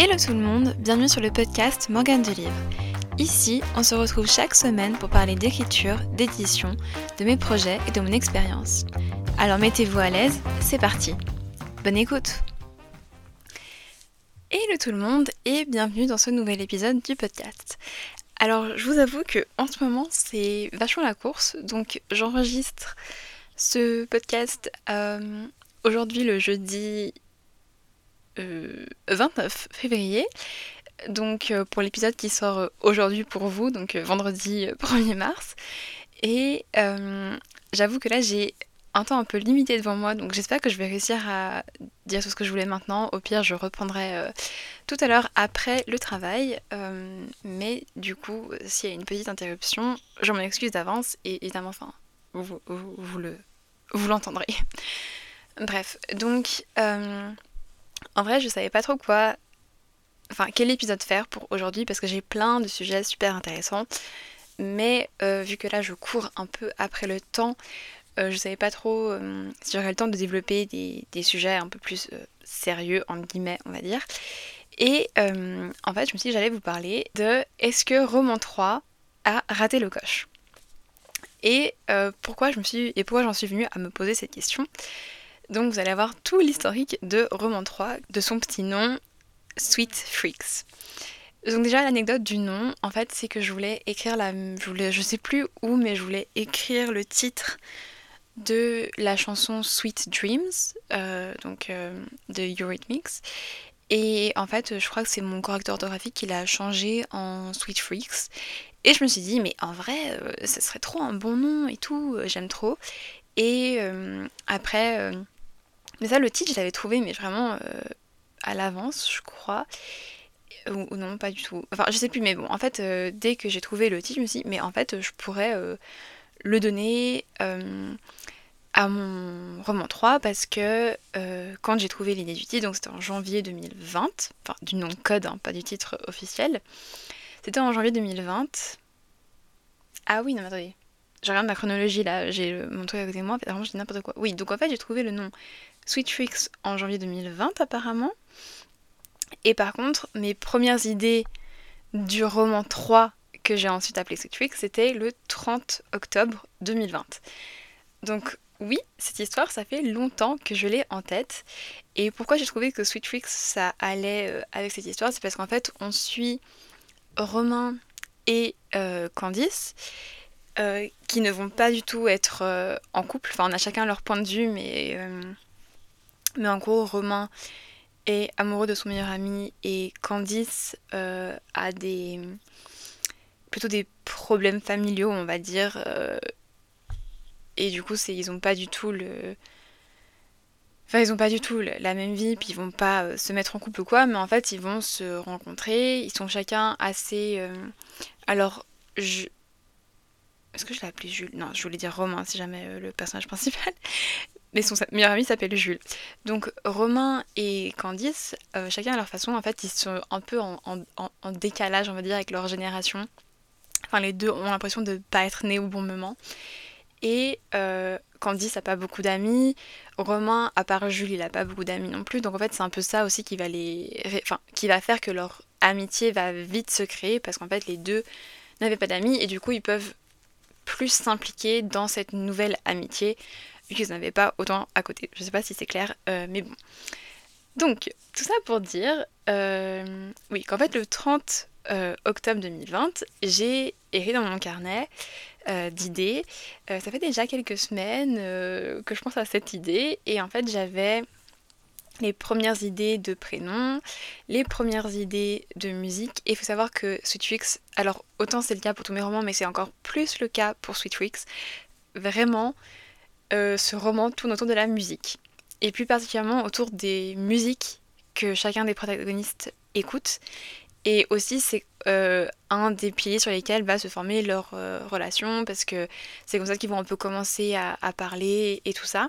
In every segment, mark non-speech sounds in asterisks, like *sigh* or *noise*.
Hello tout le monde, bienvenue sur le podcast Morgane de Livre. Ici, on se retrouve chaque semaine pour parler d'écriture, d'édition, de mes projets et de mon expérience. Alors mettez-vous à l'aise, c'est parti. Bonne écoute Hello tout le monde et bienvenue dans ce nouvel épisode du podcast. Alors je vous avoue que en ce moment c'est vachement la course, donc j'enregistre ce podcast euh, aujourd'hui le jeudi 29 euh, février. Donc euh, pour l'épisode qui sort euh, aujourd'hui pour vous, donc vendredi *laughs* 1er mars. Et j'avoue que là j'ai un temps un peu limité devant moi, donc j'espère que je vais réussir à dire tout ce que je voulais maintenant. Au pire, je reprendrai tout à l'heure après le travail. mais du coup, s'il y a une petite interruption, je m'en excuse d'avance et évidemment, enfin, vous, vous, le, vous l'entendrez. *laughs* Bref, donc en vrai, je savais pas trop quoi. Enfin, quel épisode faire pour aujourd'hui parce que j'ai plein de sujets super intéressants. Mais euh, vu que là je cours un peu après le temps, euh, je savais pas trop euh, si j'aurais le temps de développer des, sujets un peu plus sérieux, en guillemets, on va dire. Et en fait, je me suis dit j'allais vous parler de est-ce que Roman 3 a raté le coche? Et pourquoi je me suis et pourquoi j'en suis venue à me poser cette question? Donc vous allez avoir tout l'historique de Roman 3, de son petit nom, Sweet Freaks. Donc déjà l'anecdote du nom, en fait, c'est que je voulais écrire la, je voulais, je sais plus où, mais je voulais écrire le titre de la chanson Sweet Dreams, euh, donc euh, de Eurythmics. Et en fait, je crois que c'est mon correcteur orthographique qui l'a changé en Sweet Freaks. Et je me suis dit, mais en vrai, euh, ça serait trop un bon nom et tout, j'aime trop. Et après, mais ça, le titre, je l'avais trouvé, mais vraiment euh, à l'avance, je crois. Ou, non, pas du tout. Enfin, je sais plus, mais bon, en fait, euh, dès que j'ai trouvé le titre, je me suis dit, mais en fait, je pourrais euh, le donner à mon roman 3 parce que quand j'ai trouvé l'idée du titre, donc c'était en janvier 2020, enfin du nom de code, hein, pas du titre officiel, c'était en janvier 2020. Ah oui, non, mais attendez. Je regarde ma chronologie là, j'ai mon truc à côté de moi, vraiment dis n'importe quoi. Oui, donc en fait j'ai trouvé le nom Sweet Tricks en janvier 2020 apparemment. Et par contre, mes premières idées du roman 3 que j'ai ensuite appelé Sweet Tricks, c'était le 30 octobre 2020. Donc oui, cette histoire, ça fait longtemps que je l'ai en tête. Et pourquoi j'ai trouvé que Sweet Tricks, ça allait euh, avec cette histoire, c'est parce qu'en fait, on suit Romain et euh, Candice. Euh, qui ne vont pas du tout être en couple. Enfin, on a chacun leur point de vue, mais mais en gros, Romain est amoureux de son meilleur ami et Candice euh, a des plutôt des problèmes familiaux, on va dire. Euh, et du coup, c'est ils ont pas du tout le Enfin, ils ont pas du tout la même vie, puis ils vont pas euh, se mettre en couple ou quoi, mais en fait, ils vont se rencontrer. Ils sont chacun assez. Alors, je. Est-ce que je l'ai appelé Jules? Non, je voulais dire Romain, si jamais le personnage principal mais son meilleur ami s'appelle Jules. Donc Romain et Candice, euh, chacun à leur façon, en fait, ils sont un peu en, décalage, on va dire, avec leur génération. Enfin, les deux ont l'impression de ne pas être nés au bon moment. Et euh, Candice n'a pas beaucoup d'amis. Romain, à part Jules, il n'a pas beaucoup d'amis non plus. Donc en fait, c'est un peu ça aussi qui va, les... enfin, qui va faire que leur amitié va vite se créer parce qu'en fait, les deux n'avaient pas d'amis et du coup, ils peuvent plus s'impliquer dans cette nouvelle amitié vu qu'ils n'avaient pas autant à côté. Je sais pas si c'est clair, euh, mais bon. Donc, tout ça pour dire, euh, oui, qu'en fait, le 30 euh, octobre 2020, j'ai écrit dans mon carnet d'idées. ça fait déjà quelques semaines que je pense à cette idée, et en fait, j'avais les premières idées de prénoms, les premières idées de musique. Et il faut savoir que Sweet alors autant c'est le cas pour tous mes romans, mais c'est encore plus le cas pour Sweet Vraiment, euh, ce roman tourne autour de la musique. Et plus particulièrement autour des musiques que chacun des protagonistes écoute. Et aussi, c'est euh, un des piliers sur lesquels va se former leur euh, relation, parce que c'est comme ça qu'ils vont un peu commencer à, parler et tout ça.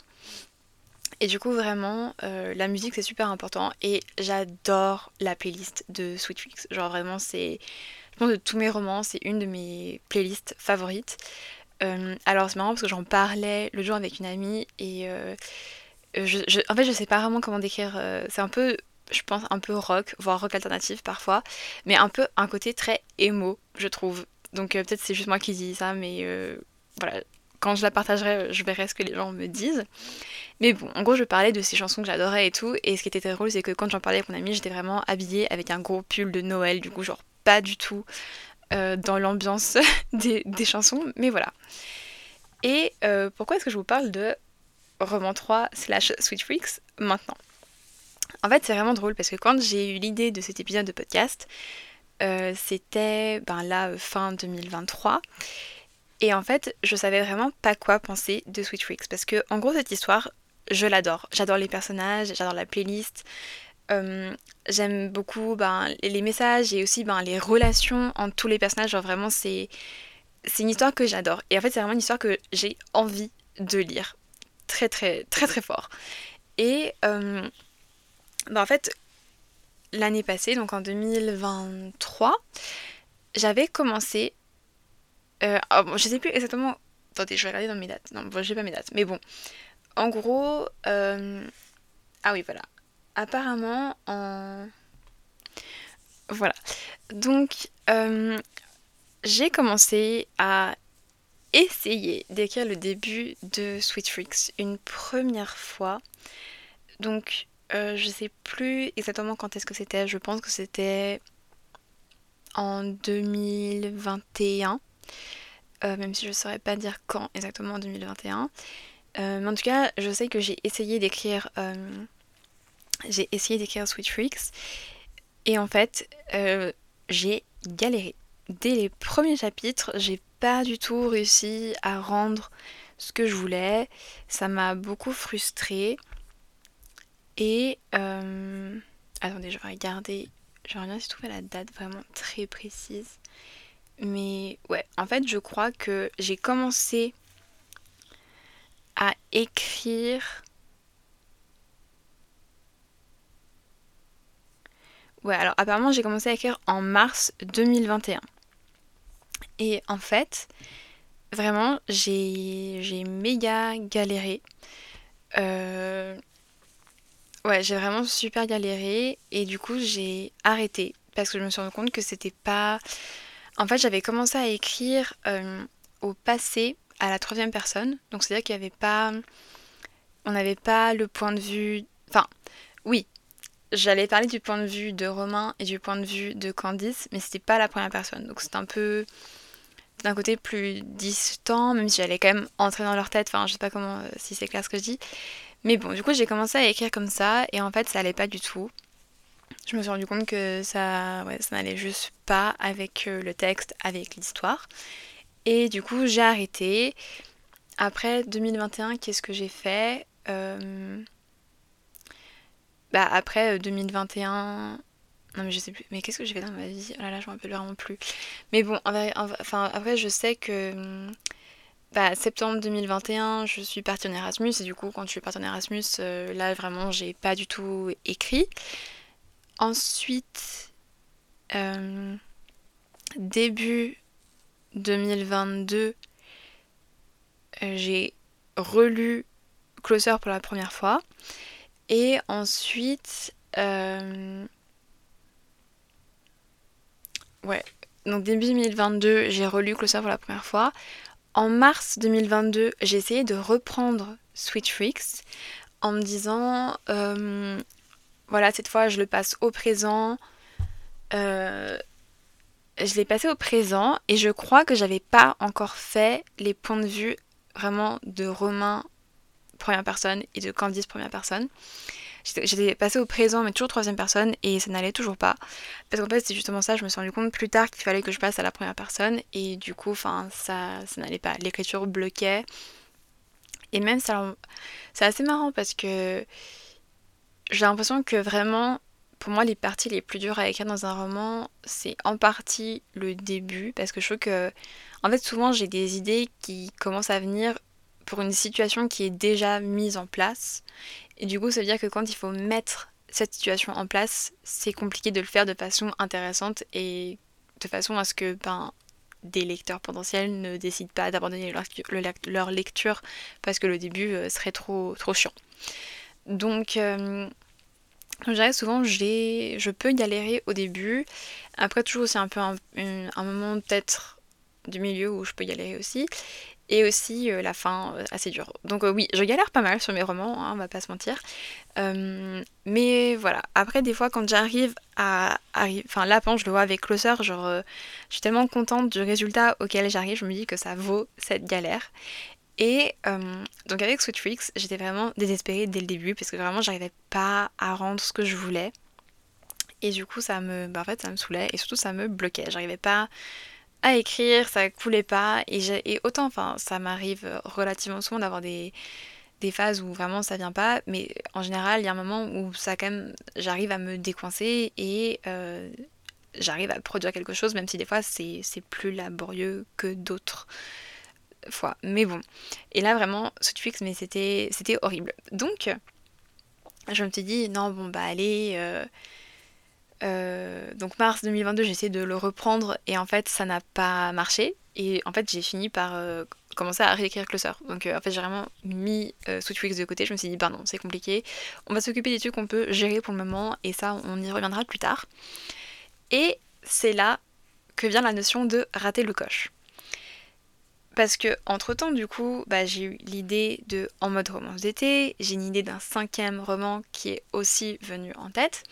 Et du coup, vraiment, la musique, c'est super important. Et j'adore la playlist de Sweet Freaks. Genre, vraiment, c'est. Je pense de tous mes romans, c'est une de mes playlists favorites. Euh, alors c'est marrant parce que j'en parlais le jour avec une amie et euh, en fait je sais pas vraiment comment décrire. Euh, c'est un peu je pense, un peu rock, voire rock alternatif parfois, mais un peu un côté très émo, je trouve. Donc peut-être c'est juste moi qui dis ça, mais voilà, quand je la partagerai, je verrai ce que les gens me disent. Mais bon, en gros, je parlais de ces chansons que j'adorais et tout, et ce qui était très drôle, c'est que quand j'en parlais avec mon ami, j'étais vraiment habillée avec un gros pull de Noël, du coup, genre pas du tout euh, dans l'ambiance *laughs* des, chansons, mais voilà. Et pourquoi est-ce que je vous parle de Roman 3 slash Sweet Freaks maintenant? En fait, c'est vraiment drôle parce que quand j'ai eu l'idée de cet épisode de podcast, euh, c'était ben là euh, fin 2023. Et en fait, je savais vraiment pas quoi penser de Sweet Freaks parce que en gros cette histoire, je l'adore. J'adore les personnages, j'adore la playlist. Euh, j'aime beaucoup ben, les messages et aussi ben, les relations entre tous les personnages. Genre vraiment, c'est c'est une histoire que j'adore. Et en fait, c'est vraiment une histoire que j'ai envie de lire très très très très fort. Et bah, en fait, l'année passée, donc en 2023, j'avais commencé. Euh, oh, je sais plus exactement. Attendez, je vais regarder dans mes dates. Non, bon, j'ai pas mes dates. Mais bon, en gros. Euh, ah oui, voilà. Apparemment, en. Voilà. Donc, euh, j'ai commencé à essayer d'écrire le début de Sweet Freaks une première fois. Donc, euh, je sais plus exactement quand est-ce que c'était. Je pense que c'était en 2021. Euh, même si je ne saurais pas dire quand exactement en 2021. Euh, mais en tout cas, je sais que j'ai essayé d'écrire. J'ai essayé d'écrire Sweet Freaks. Et en fait, j'ai galéré. Dès les premiers chapitres, j'ai pas du tout réussi à rendre ce que je voulais. Ça m'a beaucoup frustrée. Et euh, attendez, je vais regarder. Vais regarder si je trouve la date vraiment très précise. Mais ouais, en fait, je crois que j'ai commencé à écrire. Ouais, alors apparemment, j'ai commencé à écrire en mars 2021. Et en fait, vraiment, j'ai méga galéré. Euh, Ouais, j'ai vraiment super galéré et du coup j'ai arrêté parce que je me suis rendu compte que c'était pas. En fait, j'avais commencé à écrire euh, au passé à la troisième personne, donc c'est-à-dire qu'il n'y avait pas. On n'avait pas le point de vue. Enfin, oui, j'allais parler du point de vue de Romain et du point de vue de Candice, mais c'était pas la première personne, donc c'était un peu d'un côté plus distant, même si j'allais quand même entrer dans leur tête. Enfin, je sais pas comment, euh, si c'est clair ce que je dis. Mais bon, du coup, j'ai commencé à écrire comme ça et en fait, ça allait pas du tout. Je me suis rendu compte que ça, ça n'allait juste pas avec euh, le texte, avec l'histoire. Et du coup, j'ai arrêté. Après 2021, qu'est-ce que j'ai fait? Euh, Bah après 2021, euh, non mais je sais plus. Mais qu'est-ce que j'ai fait dans ma vie? Oh là là, je m'en rappelle vraiment plus. Mais bon, enfin après, je sais que hum, bah, septembre 2021, je suis partie en Erasmus et du coup, quand je suis partie en Erasmus, euh, là vraiment, j'ai pas du tout écrit. Ensuite, euh, début 2022, euh, j'ai relu Closer pour la première fois. Et ensuite, ouais, donc début 2022, j'ai relu Closer pour la première fois. En mars 2022, j'ai essayé de reprendre Sweet Freaks en me disant, euh, voilà, cette fois je le passe au présent. Euh, je l'ai passé au présent et je crois que j'avais pas encore fait les points de vue vraiment de Romain première personne et de Candice première personne. J'étais passée au présent, mais toujours troisième personne, et ça n'allait toujours pas. Parce qu'en fait, c'est justement ça, je me suis rendu compte plus tard qu'il fallait que je passe à la première personne, et du coup, enfin, ça, ça n'allait pas. L'écriture bloquait. Et même, ça, c'est assez marrant parce que j'ai l'impression que vraiment, pour moi, les parties les plus dures à écrire dans un roman, c'est en partie le début, parce que je trouve que, en fait, souvent, j'ai des idées qui commencent à venir pour une situation qui est déjà mise en place. Et du coup, ça veut dire que quand il faut mettre cette situation en place, c'est compliqué de le faire de façon intéressante et de façon à ce que ben, des lecteurs potentiels ne décident pas d'abandonner leur, lecture parce que le début euh, serait trop, trop chiant. Donc, euh, je dirais souvent, je peux galérer au début. Après, toujours aussi un peu un, un moment peut-être du milieu où je peux galérer aussi et aussi euh, la fin euh, assez dure. Donc euh, oui, je galère pas mal sur mes romans, hein, on va pas se mentir. mais voilà, après des fois quand j'arrive à enfin là je le vois avec Closer, genre je suis tellement contente du résultat auquel j'arrive, je me dis que ça vaut cette galère. Et donc avec Sweet Freaks, j'étais vraiment désespérée dès le début parce que vraiment j'arrivais pas à rendre ce que je voulais. Et du coup ça me, bah, en fait ça me saoulait et surtout ça me bloquait. J'arrivais pas à écrire, ça coulait pas. Et, autant, enfin, ça m'arrive relativement souvent d'avoir des, phases où vraiment ça vient pas, mais en général, il y a un moment où ça quand même, j'arrive à me décoincer et euh, j'arrive à produire quelque chose, même si des fois c'est plus laborieux que d'autres fois. Mais bon. Et là, vraiment, Sweetfix, mais c'était horrible. Donc, je me suis dit, non, bon, bah allez. Euh, euh, donc mars 2022, j'ai de le reprendre et en fait ça n'a pas marché. Et en fait j'ai fini par euh, commencer à réécrire Closer. Donc euh, en fait j'ai vraiment mis Switchwix de côté. Je me suis dit bah non c'est compliqué. On va s'occuper des trucs qu'on peut gérer pour le moment et ça on y reviendra plus tard. Et c'est là que vient la notion de rater le coche. Parce que entre temps du coup bah, j'ai eu l'idée de en mode romance d'été, j'ai une idée d'un cinquième roman qui est aussi venu en tête.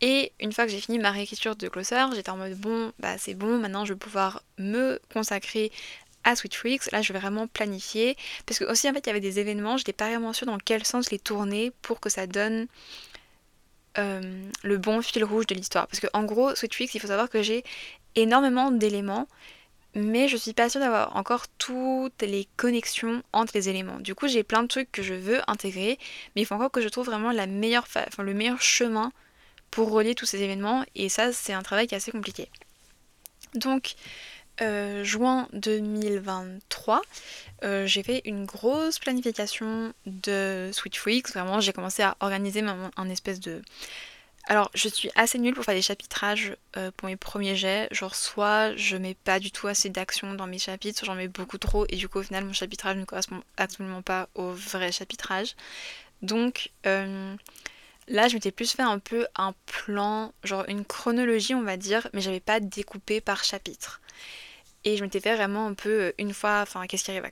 Et une fois que j'ai fini ma réécriture de Closer, j'étais en mode bon, bah c'est bon, maintenant je vais pouvoir me consacrer à Sweet Freaks. Là, je vais vraiment planifier. Parce que aussi, en fait, il y avait des événements, je n'étais pas vraiment sûre dans quel sens les tourner pour que ça donne euh, le bon fil rouge de l'histoire. Parce que en gros, Sweet il faut savoir que j'ai énormément d'éléments, mais je suis pas sûre d'avoir encore toutes les connexions entre les éléments. Du coup, j'ai plein de trucs que je veux intégrer, mais il faut encore que je trouve vraiment la meilleure enfin, le meilleur chemin pour relier tous ces événements et ça c'est un travail qui est assez compliqué. Donc euh, juin 2023, euh, j'ai fait une grosse planification de Sweet Freaks. Vraiment, j'ai commencé à organiser un espèce de. Alors, je suis assez nulle pour faire des chapitrages euh, pour mes premiers jets. Genre, soit je mets pas du tout assez d'action dans mes chapitres, soit j'en mets beaucoup trop, et du coup, au final, mon chapitrage ne correspond absolument pas au vrai chapitrage. Donc, Là, je m'étais plus fait un peu un plan, genre une chronologie, on va dire, mais j'avais pas découpé par chapitre. Et je m'étais fait vraiment un peu euh, une fois, enfin, qu'est-ce qui arrive,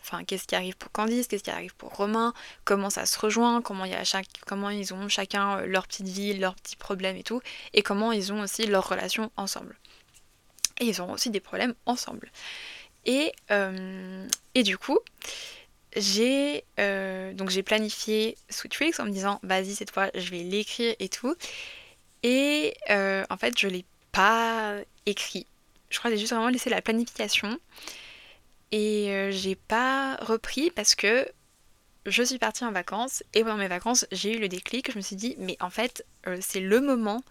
enfin, qu'est-ce qui arrive pour Candice, qu'est-ce qui arrive pour Romain, comment ça se rejoint, comment, ils ont chacun euh, leur petite vie, leurs petits problèmes et tout, et comment ils ont aussi leur relation ensemble. Et ils ont aussi des problèmes ensemble. Et, euh, et du coup, j'ai euh, donc j'ai planifié Sweet Tricks en me disant vas-y cette fois je vais l'écrire et tout. Et euh, en fait je l'ai pas écrit. Je crois que j'ai juste vraiment laissé la planification. Et euh, j'ai pas repris parce que je suis partie en vacances. Et pendant mes vacances j'ai eu le déclic. Je me suis dit mais en fait c'est le moment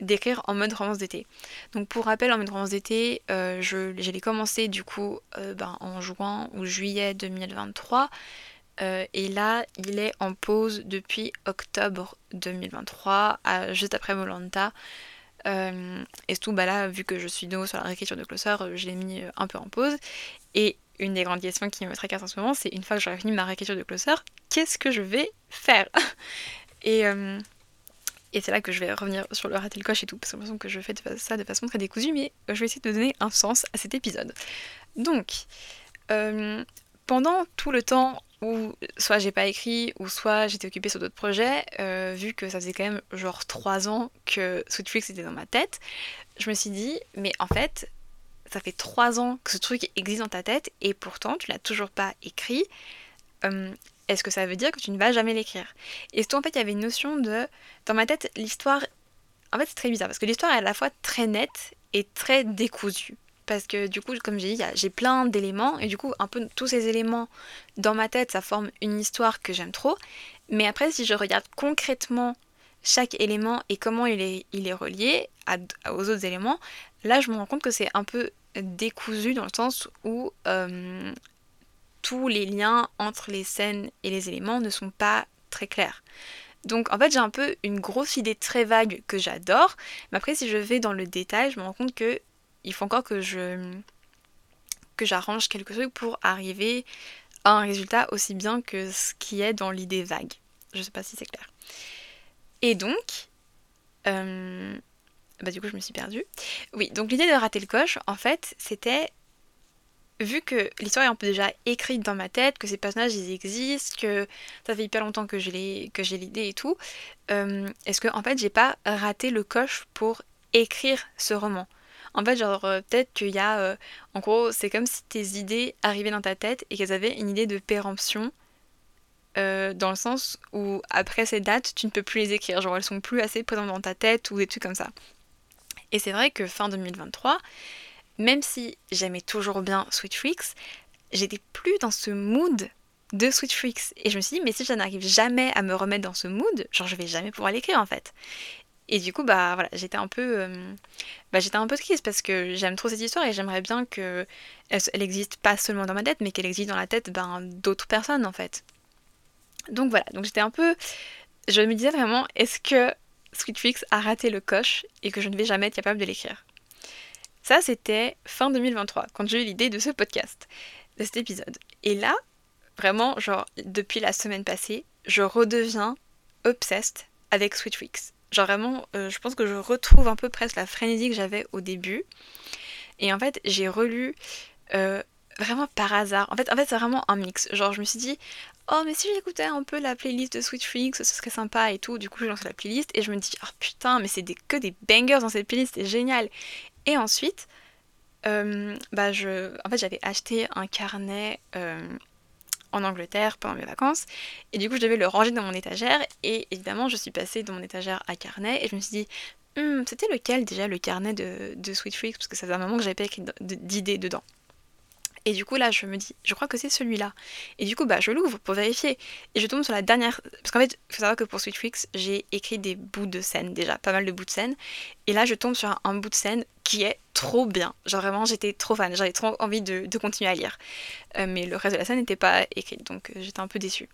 d'écrire en mode romance d'été. Donc pour rappel, en mode romance d'été, euh, je, l'ai commencé du coup euh, ben, en juin ou juillet 2023. Euh, et là, il est en pause depuis octobre 2023, juste après Molanta. et tout, bah là, vu que je suis de sur la réécriture de Closer, je l'ai mis un peu en pause. Et une des grandes questions qui me tracasse en ce moment, c'est une fois que j'aurai fini ma réécriture de Closer, qu'est-ce que je vais faire? *laughs* Et et c'est là que je vais revenir sur le raté le coche et tout, parce que j'ai l'impression que je fais ça de façon très décousue, mais je vais essayer de donner un sens à cet épisode. Donc, euh, pendant tout le temps où soit j'ai pas écrit, ou soit j'étais occupée sur d'autres projets, euh, vu que ça faisait quand même genre 3 ans que Sweetflix était dans ma tête, je me suis dit, mais en fait, ça fait 3 ans que ce truc existe dans ta tête, et pourtant tu l'as toujours pas écrit. Euh, est-ce que ça veut dire que tu ne vas jamais l'écrire? Et surtout, en fait, il y avait une notion de. Dans ma tête, l'histoire. En fait, c'est très bizarre parce que l'histoire est à la fois très nette et très décousue. Parce que du coup, comme j'ai dit, j'ai plein d'éléments et du coup, un peu tous ces éléments dans ma tête, ça forme une histoire que j'aime trop. Mais après, si je regarde concrètement chaque élément et comment il est, il est relié aux autres éléments, là, je me rends compte que c'est un peu décousu dans le sens où euh, tous les liens entre les scènes et les éléments ne sont pas très clairs. Donc en fait j'ai un peu une grosse idée très vague que j'adore, mais après si je vais dans le détail, je me rends compte que il faut encore que je que j'arrange quelques trucs pour arriver à un résultat aussi bien que ce qui est dans l'idée vague. Je sais pas si c'est clair. Et donc, euh, bah du coup je me suis perdue. Oui, donc l'idée de rater le coche, en fait, c'était vu que l'histoire est un peu déjà écrite dans ma tête, que ces personnages existent, que ça fait hyper longtemps que j'ai l'idée et tout, euh, est-ce que en fait j'ai pas raté le coche pour écrire ce roman? En fait, genre euh, peut-être qu'il y a, euh, en gros, c'est comme si tes idées arrivaient dans ta tête et qu'elles avaient une idée de péremption. dans le sens où après ces dates, tu ne peux plus les écrire, genre elles sont plus assez présentes dans ta tête ou des trucs comme ça. Et c'est vrai que fin 2023, même si j'aimais toujours bien Sweet Freaks, j'étais plus dans ce mood de Sweet Freaks. Et je me suis dit, mais si je n'arrive jamais à me remettre dans ce mood, genre je vais jamais pouvoir l'écrire en fait. Et du coup, bah voilà, j'étais un peu, euh, bah, j'étais un peu triste parce que j'aime trop cette histoire et j'aimerais bien que elle, existe pas seulement dans ma tête, mais qu'elle existe dans la tête ben, d'autres personnes en fait. Donc voilà, donc j'étais un peu, je me disais vraiment, est-ce que Sweet Freaks a raté le coche et que je ne vais jamais être capable de l'écrire? Ça, c'était fin 2023, quand j'ai eu l'idée de ce podcast, de cet épisode. Et là, vraiment, genre, depuis la semaine passée, je redeviens obsessed avec Sweet Freaks. Genre vraiment, euh, je pense que je retrouve un peu presque la frénésie que j'avais au début. Et en fait, j'ai relu euh, vraiment par hasard. En fait, en fait c'est vraiment un mix. Genre, je me suis dit, oh, mais si j'écoutais un peu la playlist de Sweet Freaks, ce serait sympa et tout. Du coup, j'ai lancé la playlist et je me dis, oh putain, mais c'est que des bangers dans cette playlist, c'est génial. Et ensuite, euh, bah j'avais acheté un carnet euh, en Angleterre pendant mes vacances. Et du coup, je devais le ranger dans mon étagère. Et évidemment, je suis passée de mon étagère à carnet. Et je me suis dit, hum, c'était lequel déjà le carnet de, de Sweet Freaks? Parce que ça faisait un moment que j'avais pas d'idées dedans. Et du coup, là, je me dis, je crois que c'est celui-là. Et du coup, bah, je l'ouvre pour vérifier. Et je tombe sur la dernière. Parce qu'en fait, il faut savoir que pour Sweet Freaks, j'ai écrit des bouts de scène déjà, pas mal de bouts de scène. Et là, je tombe sur un, bout de scène qui est trop bien. Genre vraiment, j'étais trop fan. J'avais trop envie de, continuer à lire. Euh, mais le reste de la scène n'était pas écrit, donc euh, j'étais un peu déçue.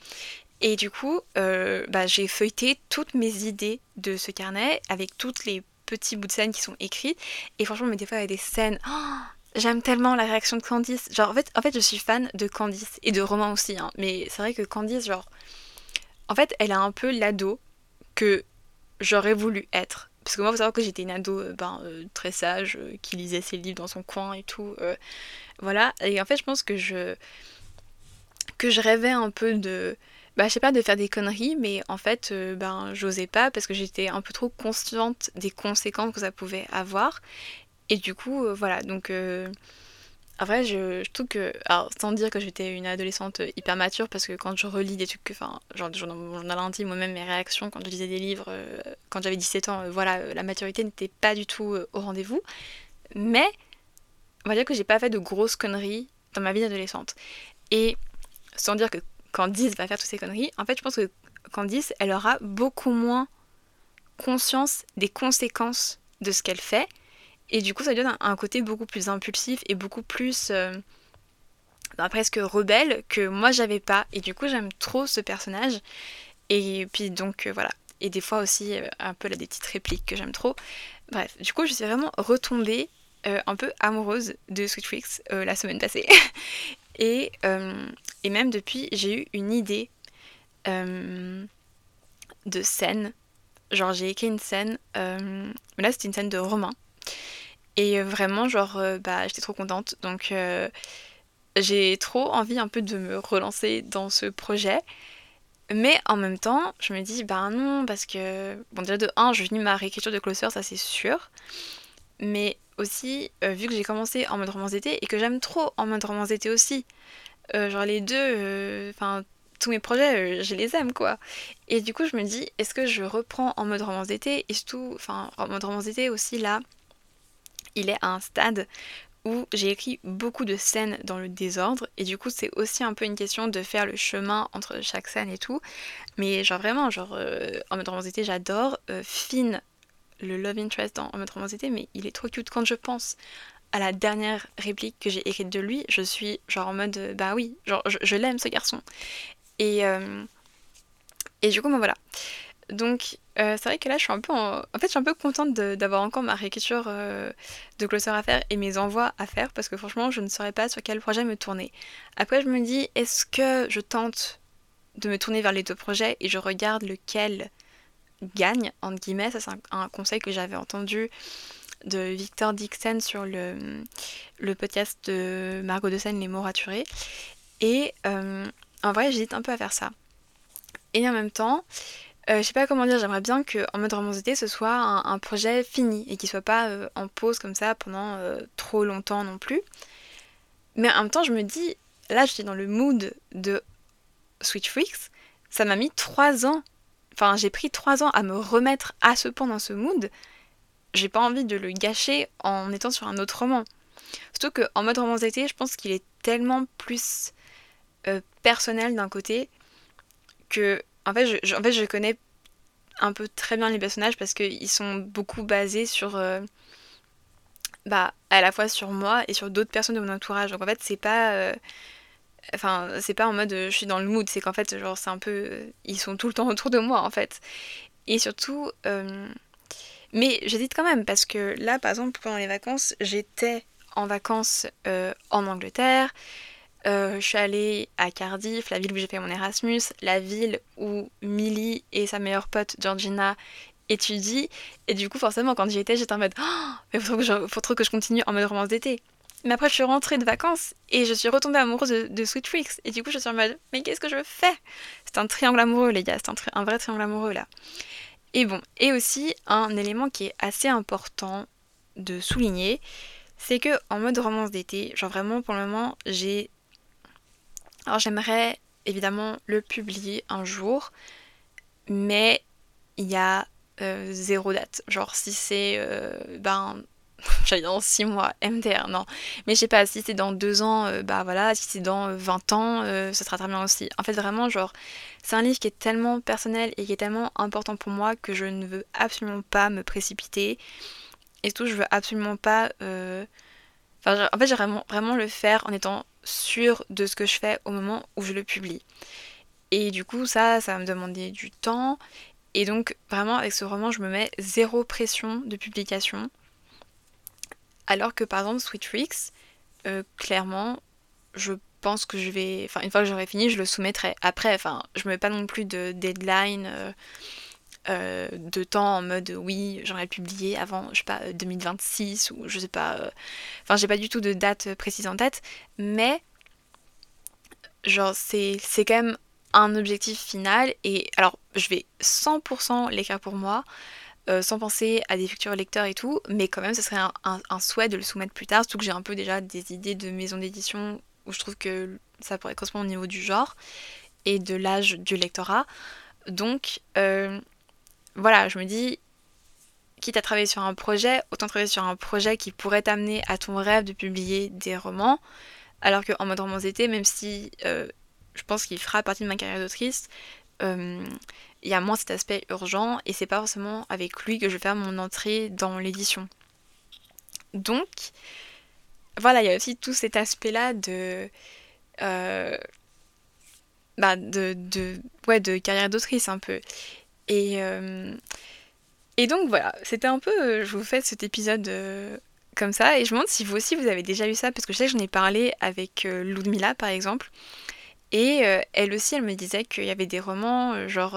Et du coup, euh, bah, j'ai feuilleté toutes mes idées de ce carnet avec toutes les petits bouts de scène qui sont écrits. Et franchement, mais des fois, il y a des scènes. Oh J'aime tellement la réaction de Candice. Genre, en fait, en fait, je suis fan de Candice et de Romain aussi. Hein. Mais c'est vrai que Candice, genre, en fait, elle a un peu l'ado que j'aurais voulu être. Parce que moi, faut savoir que j'étais une ado euh, ben, euh, très sage, euh, qui lisait ses livres dans son coin et tout. voilà. Et en fait, je pense que je que je rêvais un peu de bah je sais pas de faire des conneries mais en fait ben j'osais pas parce que j'étais un peu trop consciente des conséquences que ça pouvait avoir et du coup, euh, voilà, donc... Euh, après, je, je, trouve que, alors sans dire que j'étais une adolescente hyper mature, parce que quand je relis des trucs, enfin, genre dans mon journal intime, moi-même mes réactions quand je lisais des livres, euh, quand j'avais 17 ans, voilà, la maturité n'était pas du tout au rendez-vous. Mais, on va dire que j'ai pas fait de grosses conneries dans ma vie d'adolescente. Et sans dire que Candice va faire toutes ces conneries, en fait, je pense que Candice, elle aura beaucoup moins conscience des conséquences de ce qu'elle fait et du coup, ça donne un, côté beaucoup plus impulsif et beaucoup plus euh, bah, presque rebelle que moi j'avais pas. Et du coup, j'aime trop ce personnage. Et puis donc euh, voilà. Et des fois aussi, euh, un peu là, des petites répliques que j'aime trop. Bref, du coup, je suis vraiment retombée un peu amoureuse de Sweet Freaks la semaine passée. *laughs* et, et, même depuis, j'ai eu une idée de scène. Genre, j'ai écrit une scène. mais là, c'était une scène de roman et euh, vraiment, genre, euh, bah, j'étais trop contente. Donc, euh, j'ai trop envie un peu de me relancer dans ce projet. Mais en même temps, je me dis, bah non, parce que, bon, déjà de 1, je finis ma réécriture de Closer, ça c'est sûr. Mais aussi, vu que j'ai commencé en mode romance d'été et que j'aime trop en mode romance d'été aussi, genre les deux, enfin, tous mes projets, je les aime quoi. Et du coup, je me dis, est-ce que je reprends en mode romance d'été et surtout, enfin, en mode romance d'été aussi là, il est à un stade où j'ai écrit beaucoup de scènes dans le désordre. Et du coup c'est aussi un peu une question de faire le chemin entre chaque scène et tout. Mais genre vraiment genre euh, en mode romancité j'adore. Euh, Finn le love interest en, mode romancité mais il est trop cute. Quand je pense à la dernière réplique que j'ai écrite de lui je suis genre en mode euh, bah oui genre je, l'aime ce garçon. Et et du coup moi voilà donc euh, c'est vrai que là je suis un peu en... fait je suis un peu contente d'avoir encore ma réécriture euh, de Closer à faire et mes envois à faire parce que franchement je ne saurais pas sur quel projet me tourner. Après je me dis est-ce que je tente de me tourner vers les deux projets et je regarde lequel gagne, entre guillemets? Ça, c'est un, conseil que j'avais entendu de Victor Dixon sur le, le podcast de Margot de Seine, Les mots raturés. Et euh, en vrai, j'hésite un peu à faire ça. Et en même temps, euh, je sais pas comment dire, j'aimerais bien qu'en mode romance d'été, ce soit un, projet fini et qu'il soit pas euh, en pause comme ça pendant trop longtemps non plus. Mais en même temps, je me dis, là, je suis dans le mood de Switch Freaks. Ça m'a mis trois ans. Enfin, j'ai pris trois ans à me remettre à ce point dans ce mood. J'ai pas envie de le gâcher en étant sur un autre roman. Surtout qu'en mode romance d'été, je pense qu'il est tellement plus euh, personnel d'un côté que en fait je, en fait je connais un peu très bien les personnages parce qu'ils sont beaucoup basés sur euh, bah à la fois sur moi et sur d'autres personnes de mon entourage. Donc en fait c'est pas euh, enfin c'est pas en mode je suis dans le mood. C'est qu'en fait genre c'est un peu ils sont tout le temps *laughs* autour de moi en fait. Et surtout mais j'hésite quand même parce que là par exemple pendant les vacances j'étais en vacances en Angleterre euh, je suis allée à Cardiff, la ville où j'ai fait mon Erasmus, la ville où Millie et sa meilleure pote Georgina étudient. Et du coup, forcément, quand j'y étais, j'étais en mode oh, mais faut, trop que je, continue en mode romance d'été. Mais après, je suis rentrée de vacances et je suis retombée amoureuse de, Sweet Freaks. Et du coup, je suis en mode mais qu'est-ce que je fais? C'est un triangle amoureux, les gars. C'est un, un vrai triangle amoureux là. Et bon, et aussi un élément qui est assez important de souligner, c'est que en mode romance d'été, genre vraiment pour le moment, j'ai alors j'aimerais évidemment le publier un jour, mais il y a euh, zéro date. Genre si c'est euh, ben *laughs* j'allais dans 6 mois, MDR, non. Mais je sais pas, si c'est dans 2 ans, euh, bah voilà, si c'est dans 20 ans, ce sera très bien aussi. En fait, vraiment, genre, c'est un livre qui est tellement personnel et qui est tellement important pour moi que je ne veux absolument pas me précipiter. Et surtout, je veux absolument pas. Enfin, en fait, j'aimerais vraiment, vraiment le faire en étant sûr de ce que je fais au moment où je le publie. Et du coup, ça, ça va me demander du temps. Et donc, vraiment, avec ce roman, je me mets zéro pression de publication. Alors que, par exemple, Sweet Freaks, euh, clairement, je pense que je vais... Enfin, une fois que j'aurai fini, je le soumettrai. Après, enfin, je me mets pas non plus de deadline... Euh, euh, de temps en mode oui, j'aurais publié avant, je sais pas, 2026 ou je sais pas. Euh, enfin, j'ai pas du tout de date précise en tête, mais genre, c'est quand même un objectif final et alors je vais 100% l'écrire pour moi. Euh, sans penser à des futurs lecteurs et tout, mais quand même ce serait un, souhait de le soumettre plus tard, surtout que j'ai un peu déjà des idées de maison d'édition où je trouve que ça pourrait correspondre au niveau du genre et de l'âge du lectorat. Donc voilà, je me dis, quitte à travailler sur un projet, autant travailler sur un projet qui pourrait t'amener à ton rêve de publier des romans. Alors qu'en mode romance d'été, même si euh, je pense qu'il fera partie de ma carrière d'autrice, euh, il y a moins cet aspect urgent et c'est pas forcément avec lui que je vais faire mon entrée dans l'édition. Donc, voilà, il y a aussi tout cet aspect-là de, euh, bah de carrière d'autrice un peu. Et, euh, et donc voilà, c'était un peu, euh, je vous fais cet épisode euh, comme ça, et je me demande si vous aussi vous avez déjà eu ça, parce que je sais que j'en ai parlé avec Ludmilla par exemple, et elle aussi elle me disait qu'il y avait des romans, genre,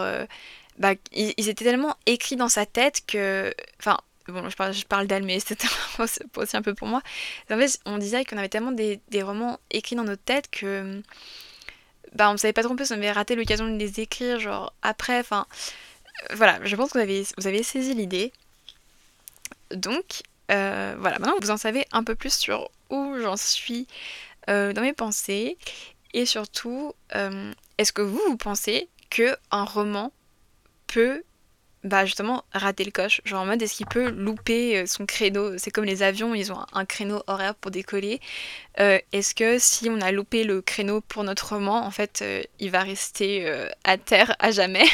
bah, ils, étaient tellement écrits dans sa tête que, enfin, bon, je parle, je parle d'elle, mais c'était *laughs* aussi un peu pour moi. En fait, on disait qu'on avait tellement des, des, romans écrits dans notre tête que, bah, on ne savait pas trop on avait raté l'occasion de les écrire, genre, après, enfin voilà, je pense que vous avez, saisi l'idée. Donc, euh, voilà, maintenant vous en savez un peu plus sur où j'en suis euh, dans mes pensées. Et surtout, euh, est-ce que vous, vous pensez que un roman peut bah justement rater le coche? Genre en mode est-ce qu'il peut louper son créneau? C'est comme les avions ils ont un créneau horaire pour décoller est-ce que si on a loupé le créneau pour notre roman en fait il va rester à terre à jamais?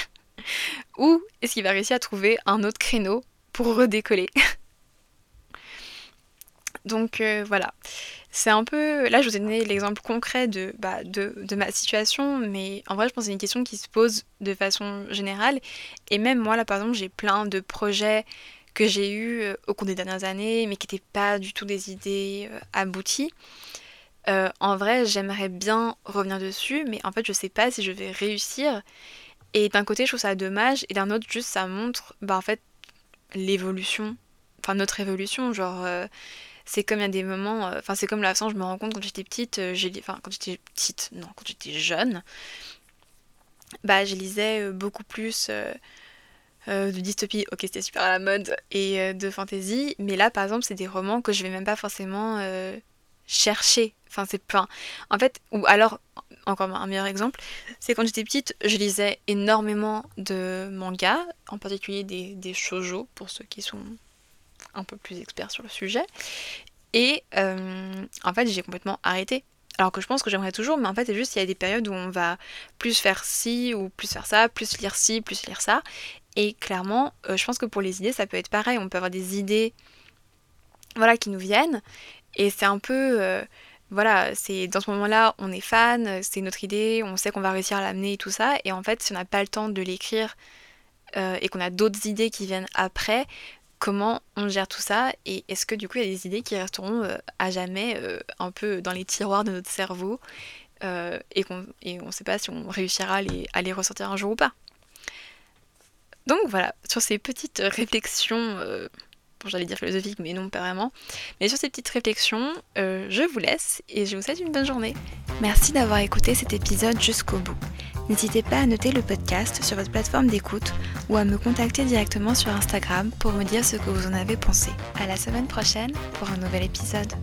Ou est-ce qu'il va réussir à trouver un autre créneau pour redécoller *laughs* Donc euh, voilà, c'est un peu... Là, je vous ai donné l'exemple concret de, bah, de, ma situation, mais en vrai, je pense que c'est une question qui se pose de façon générale. Et même moi, là, par exemple, j'ai plein de projets que j'ai eus euh, au cours des dernières années, mais qui n'étaient pas du tout des idées euh, abouties. en vrai, j'aimerais bien revenir dessus, mais en fait, je sais pas si je vais réussir. Et d'un côté, je trouve ça dommage, et d'un autre, juste ça montre, bah en fait, l'évolution, enfin notre évolution, genre. Euh, c'est comme il y a des moments, euh, enfin c'est comme la façon, je me rends compte quand j'étais petite, euh, enfin quand j'étais petite, non, quand j'étais jeune, bah je lisais beaucoup plus de dystopie, ok c'était super à la mode, et de fantasy, mais là par exemple c'est des romans que je vais même pas forcément chercher, enfin c'est pas, en fait, ou alors encore un meilleur exemple, c'est quand j'étais petite, je lisais énormément de mangas, en particulier des, des shoujo, pour ceux qui sont un peu plus experts sur le sujet. Et euh, en fait, j'ai complètement arrêté. Alors que je pense que j'aimerais toujours, mais en fait, c'est juste qu'il y a des périodes où on va plus faire ci ou plus faire ça, plus lire ci, plus lire ça. Et clairement, euh, je pense que pour les idées, ça peut être pareil. On peut avoir des idées voilà, qui nous viennent. Et c'est un peu. Euh, voilà, c'est dans ce moment-là, on est fan, c'est notre idée, on sait qu'on va réussir à l'amener et tout ça. Et en fait, si on n'a pas le temps de l'écrire euh, et qu'on a d'autres idées qui viennent après, comment on gère tout ça? Et est-ce que du coup, il y a des idées qui resteront euh, à jamais euh, un peu dans les tiroirs de notre cerveau et qu'on ne sait pas si on réussira à les, à les ressortir un jour ou pas? Donc voilà, sur ces petites réflexions bon, j'allais dire philosophique, mais non, pas vraiment. Mais sur ces petites réflexions, euh, je vous laisse et je vous souhaite une bonne journée. Merci d'avoir écouté cet épisode jusqu'au bout. N'hésitez pas à noter le podcast sur votre plateforme d'écoute ou à me contacter directement sur Instagram pour me dire ce que vous en avez pensé. À la semaine prochaine pour un nouvel épisode.